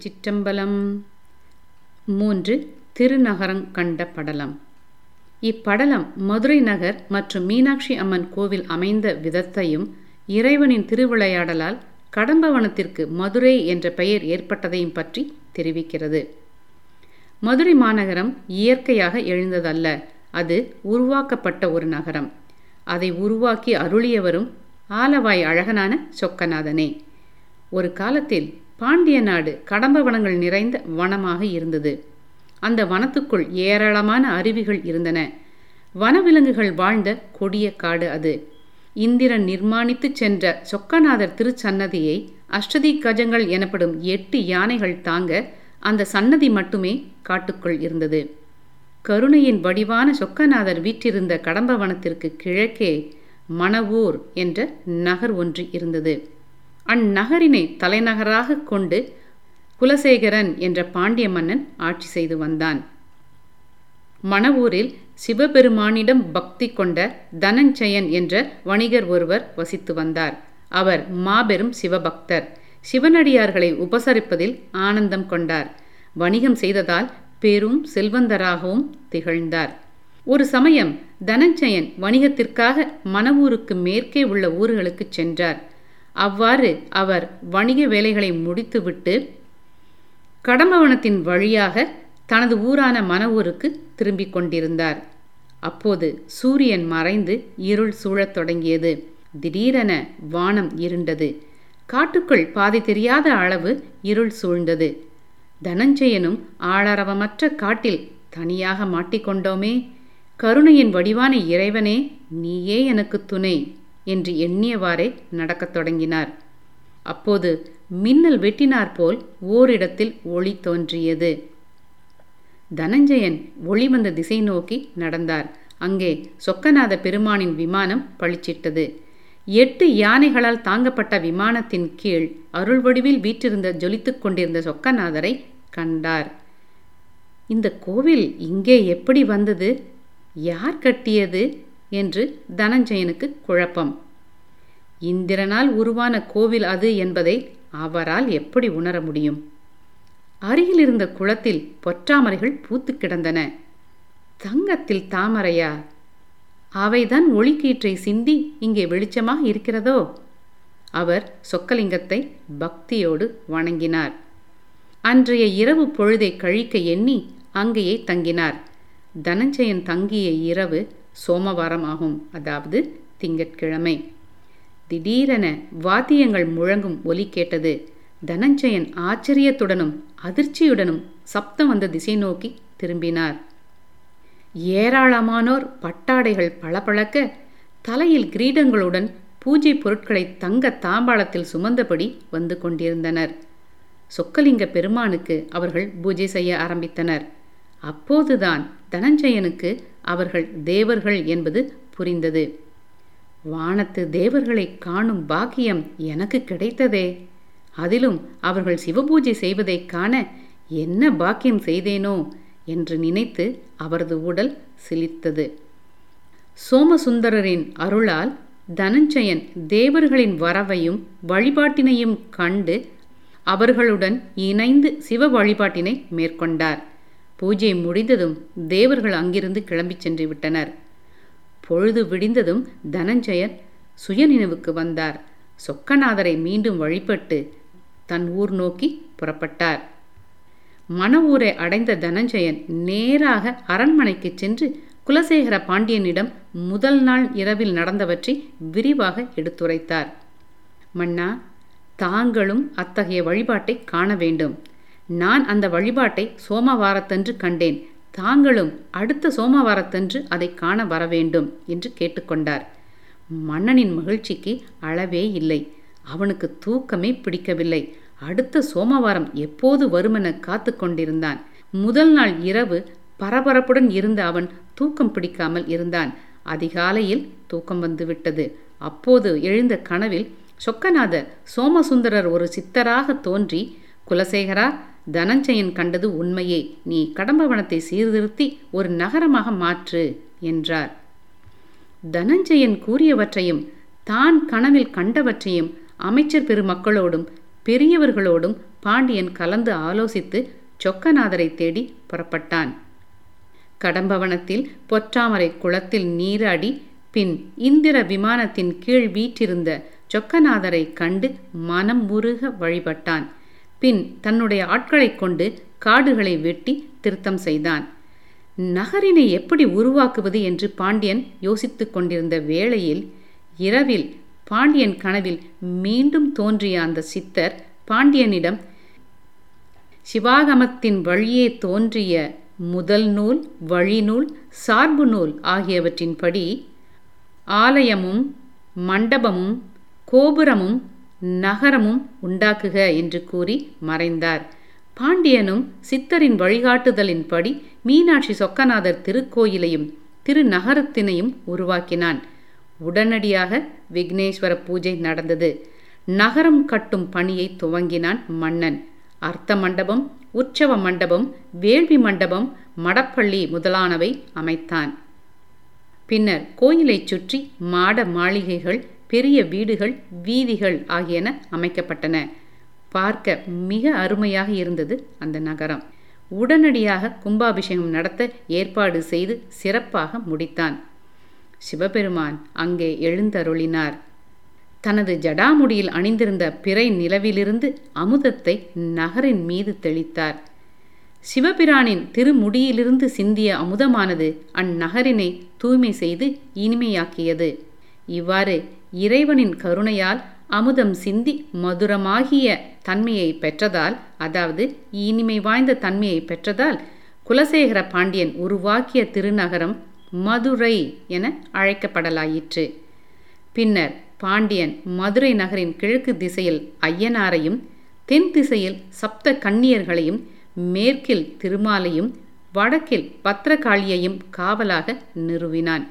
திருச்சிற்றம்பலம் மூன்று திருநகரங் கண்ட படலம். இப்படலம் மதுரை நகர் மற்றும் மீனாட்சி அம்மன் கோவில் அமைந்த விதத்தையும் இறைவனின் திருவிளையாடலால் கடம்பவனத்திற்கு மதுரை என்ற பெயர் ஏற்பட்டதையும் பற்றி தெரிவிக்கிறது. மதுரை மாநகரம் இயற்கையாக எழுந்ததல்ல. அது உருவாக்கப்பட்ட ஒரு நகரம். அதை உருவாக்கி அருளியவரும் ஆலவாய் அழகனான சொக்கநாதனே. ஒரு காலத்தில் பாண்டிய நாடு கடம்ப வனங்கள் நிறைந்த வனமாக இருந்தது. அந்த வனத்துக்குள் ஏராளமான அருவிகள் இருந்தன. வனவிலங்குகள் வாழ்ந்த கொடிய காடு அது. இந்திரன் நிர்மாணித்து சென்ற சொக்கநாதர் திருச்சன்னதியை அஷ்டதி கஜங்கள் எனப்படும் எட்டு யானைகள் தாங்க அந்த சன்னதி மட்டுமே காட்டுக்குள் இருந்தது. கருணையின் வடிவான சொக்கநாதர் வீற்றிருந்த கடம்பவனத்திற்கு கிழக்கே மணவூர் என்ற நகர் ஒன்று இருந்தது. அந்நகரினை தலைநகராக கொண்டு குலசேகரன் என்ற பாண்டிய மன்னன் ஆட்சி செய்து வந்தான். மணவூரில் சிவபெருமானிடம் பக்தி கொண்ட தனஞ்சயன் என்ற வணிகர் ஒருவர் வசித்து வந்தார். அவர் மாபெரும் சிவபக்தர். சிவனடியார்களை உபசரிப்பதில் ஆனந்தம் கொண்டார். வணிகம் செய்ததால் பெரும் செல்வந்தராகவும் திகழ்ந்தார். ஒரு சமயம் தனஞ்சயன் வணிகத்திற்காக மணவூருக்கு மேற்கே உள்ள ஊர்களுக்கு சென்றார். அவ்வாறு அவர் வணிக வேலைகளை முடித்துவிட்டு கடம்பவனத்தின் வழியாக தனது ஊரான மனவூருக்கு திரும்பிக் கொண்டிருந்தார். அப்போது சூரியன் மறைந்து இருள் சூழத் தொடங்கியது. திடீரென வானம் இருண்டது. காட்டுக்குள் பாதை தெரியாத அளவு இருள் சூழ்ந்தது. தனஞ்சயனும் ஆளரவமற்ற காட்டில் தனியாக மாட்டிக்கொண்டோமே கருணையின் வடிவான இறைவனே நீயே எனக்கு துணை. என்று எண்ணியவாறே நடக்கத் தொடங்கினார். அப்போது மின்னல் வெட்டினார் போல் ஓரிடத்தில் ஒளி தோன்றியது. தனஞ்சயன் ஒளி வந்த திசை நோக்கி நடந்தார். அங்கே சொக்கநாத பெருமானின் விமானம் பளிச்சிட்டது. எட்டு யானைகளால் தாங்கப்பட்ட விமானத்தின் கீழ் அருள் வடிவில் வீற்றிருந்த ஜொலித்துக் கொண்டிருந்த சொக்கநாதரை கண்டார். இந்த கோவில் இங்கே எப்படி வந்தது? யார் கட்டியது? என்று தனஞ்சயனுக்கு குழப்பம். இந்திரனால் உருவான கோவில் அது என்பதை அவரால் எப்படி உணர முடியும்? அருகில் இருந்த குளத்தில் பொற்றாமரைகள் பூத்து கிடந்தன. தங்கத்தில் தாமரையா? அவைதான் ஒளிக்கீற்றை சிந்தி இங்கே வெளிச்சமாக இருக்கிறதோ? அவர் சொக்கலிங்கத்தை பக்தியோடு வணங்கினார். அன்றைய இரவு பொழுதை கழிக்க எண்ணி அங்கேயே தங்கினார். தனஞ்சயன் தங்கிய இரவு சோமவாரம் ஆகும் அதாவது திங்கட்கிழமை. திடீரென வாத்தியங்கள் முழங்கும் ஒலி கேட்டது. தனஞ்சயன் ஆச்சரியத்துடனும் அதிர்ச்சியுடனும் சப்தம் வந்த திசை நோக்கி திரும்பினார். ஏராளமானோர் பட்டாடைகள் பளபளக்க தலையில் கிரீடங்களுடன் பூஜை பொருட்களை தங்க தாம்பாளத்தில் சுமந்தபடி வந்து கொண்டிருந்தனர். சொக்கலிங்க பெருமானுக்கு அவர்கள் பூஜை செய்ய ஆரம்பித்தனர். அப்போதுதான் தனஞ்சயனுக்கு அவர்கள் தேவர்கள் என்பது புரிந்தது. வானத்து தேவர்களை காணும் பாக்கியம் எனக்கு கிடைத்ததே. அதிலும் அவர்கள் சிவபூஜை செய்வதைக் காண என்ன பாக்கியம் செய்தேனோ என்று நினைத்து அவரது உடல் சிலித்தது சோமசுந்தரரின் அருளால் தனஞ்சயன் தேவர்களின் வரவையும் வழிபாட்டினையும் கண்டு அவர்களுடன் இணைந்து சிவ வழிபாட்டினை மேற்கொண்டார். பூஜை முடிந்ததும் தேவர்கள் அங்கிருந்து கிளம்பிச் சென்று விட்டனர். பொழுது விடிந்ததும் தனஞ்சயன் சுயநினைவுக்கு வந்தார். சொக்கநாதரை மீண்டும் வழிபட்டு தன் ஊர் நோக்கி புறப்பட்டார். மன ஊரை அடைந்த தனஞ்சயன் நேராக அரண்மனைக்கு சென்று குலசேகர பாண்டியனிடம் முதல் நாள் இரவில் நடந்தவற்றை விரிவாக எடுத்துரைத்தார். மன்னா தாங்களும் அத்தகைய வழிபாட்டை காண வேண்டும். நான் அந்த வழிபாட்டை சோமவாரத்தன்று கண்டேன். தாங்களும் அடுத்த சோமவாரத்தன்று அதை காண வர வேண்டும் என்று கேட்டுக்கொண்டார். மன்னனின் மகிழ்ச்சிக்கு அளவே இல்லை. அவனுக்கு தூக்கமே பிடிக்கவில்லை. அடுத்த சோமவாரம் எப்போது வருமென காத்து கொண்டிருந்தான். முதல் நாள் இரவு பரபரப்புடன் இருந்த அவன் தூக்கம் பிடிக்காமல் இருந்தான். அதிகாலையில் தூக்கம் வந்துவிட்டது. அப்போது எழுந்த கனவில் சொக்கநாதர் சோமசுந்தரர் ஒரு சித்தராக தோன்றி குலசேகரா தனஞ்சயன் கண்டது உண்மையே. நீ கடம்பவனத்தை சீர்திருத்தி ஒரு நகரமாக மாற்று என்றார். தனஞ்சயன் கூறியவற்றையும் தான் கனவில் கண்டவற்றையும் அமைச்சர் பெருமக்களோடும் பெரியவர்களோடும் பாண்டியன் கலந்து ஆலோசித்து சொக்கநாதரை தேடி புறப்பட்டான். கடம்பவனத்தில் பொற்றாமரை குளத்தில் நீராடி பின் இந்திர விமானத்தின் கீழ் வீற்றிருந்த சொக்கநாதரை கண்டு மனம் முருக வழிபட்டான். பின் தன்னுடைய ஆட்களைக் கொண்டு காடுகளை வெட்டி திருத்தம் செய்தான். நகரினை எப்படி உருவாக்குவது என்று பாண்டியன் யோசித்து கொண்டிருந்த வேளையில் இரவில் பாண்டியன் கனவில் மீண்டும் தோன்றிய அந்த சித்தர் பாண்டியனிடம் சிவாகமத்தின் வழியே தோன்றிய முதல் நூல் வழிநூல் சார்பு நூல் ஆகியவற்றின்படி ஆலயமும் மண்டபமும் கோபுரமும் நகரமும் உண்டாக்குக என்று கூறி மறைந்தார். பாண்டியனும் சித்தரின் வழிகாட்டுதலின்படி மீனாட்சி சொக்கநாதர் திருக்கோயிலையும் திருநகரத்தினையும் உருவாக்கினான். உடனடியாக விக்னேஸ்வர பூஜை நடந்தது. நகரம் கட்டும் பணியை துவங்கினான் மன்னன். அர்த்த மண்டபம் உற்சவ மண்டபம் வேள்வி மண்டபம் மடப்பள்ளி முதலானவை அமைத்தான். பின்னர் கோயிலைச் சுற்றி மாட மாளிகைகள் பெரிய வீடுகள் வீதிகள் ஆகியன அமைக்கப்பட்டன. பார்க்க மிக அருமையாக இருந்தது அந்த நகரம். உடனடியாக கும்பாபிஷேகம் நடத்த ஏற்பாடு செய்து சிறப்பாக முடித்தான். சிவபெருமான் அங்கே எழுந்தருளினார். தனது ஜடாமுடியில் அணிந்திருந்த பிறை நிலவிலிருந்து அமுதத்தை நகரின் மீது தெளித்தார். சிவபிரானின் திருமுடியிலிருந்து சிந்திய அமுதமானது அந்நகரினை தூய்மை செய்து இனிமையாக்கியது. இவ்வாறு இறைவனின் கருணையால் அமுதம் சிந்தி மதுரமாகிய தன்மையை பெற்றதால் அதாவது இனிமை வாய்ந்த தன்மையை பெற்றதால் குலசேகர பாண்டியன் உருவாக்கிய திருநகரம் மதுரை என அழைக்கப்படலாயிற்று. பின்னர் பாண்டியன் மதுரை நகரின் கிழக்கு திசையில் ஐயனாரையும் தென் திசையில் சப்த கன்னியர்களையும் மேற்கில் திருமாலையும் வடக்கில் பத்திரகாளியையும் காவலாக நிறுவினான்.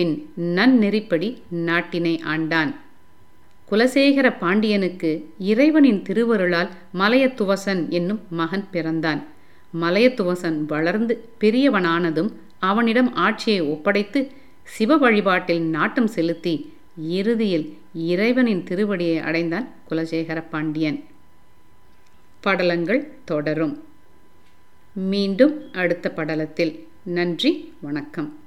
பின் நன்னெறிப்படி நாட்டினை ஆண்டான். குலசேகர பாண்டியனுக்கு இறைவனின் திருவருளால் மலையத்துவசன் என்னும் மகன் பிறந்தான். மலையத்துவசன் வளர்ந்து பெரியவனானதும் அவனிடம் ஆட்சியை ஒப்படைத்து சிவ வழிபாட்டில் நாட்டம் செலுத்தி இறுதியில் இறைவனின் திருவடியை அடைந்தான் குலசேகர பாண்டியன். படலங்கள் தொடரும். மீண்டும் அடுத்த படலத்தில். நன்றி வணக்கம்.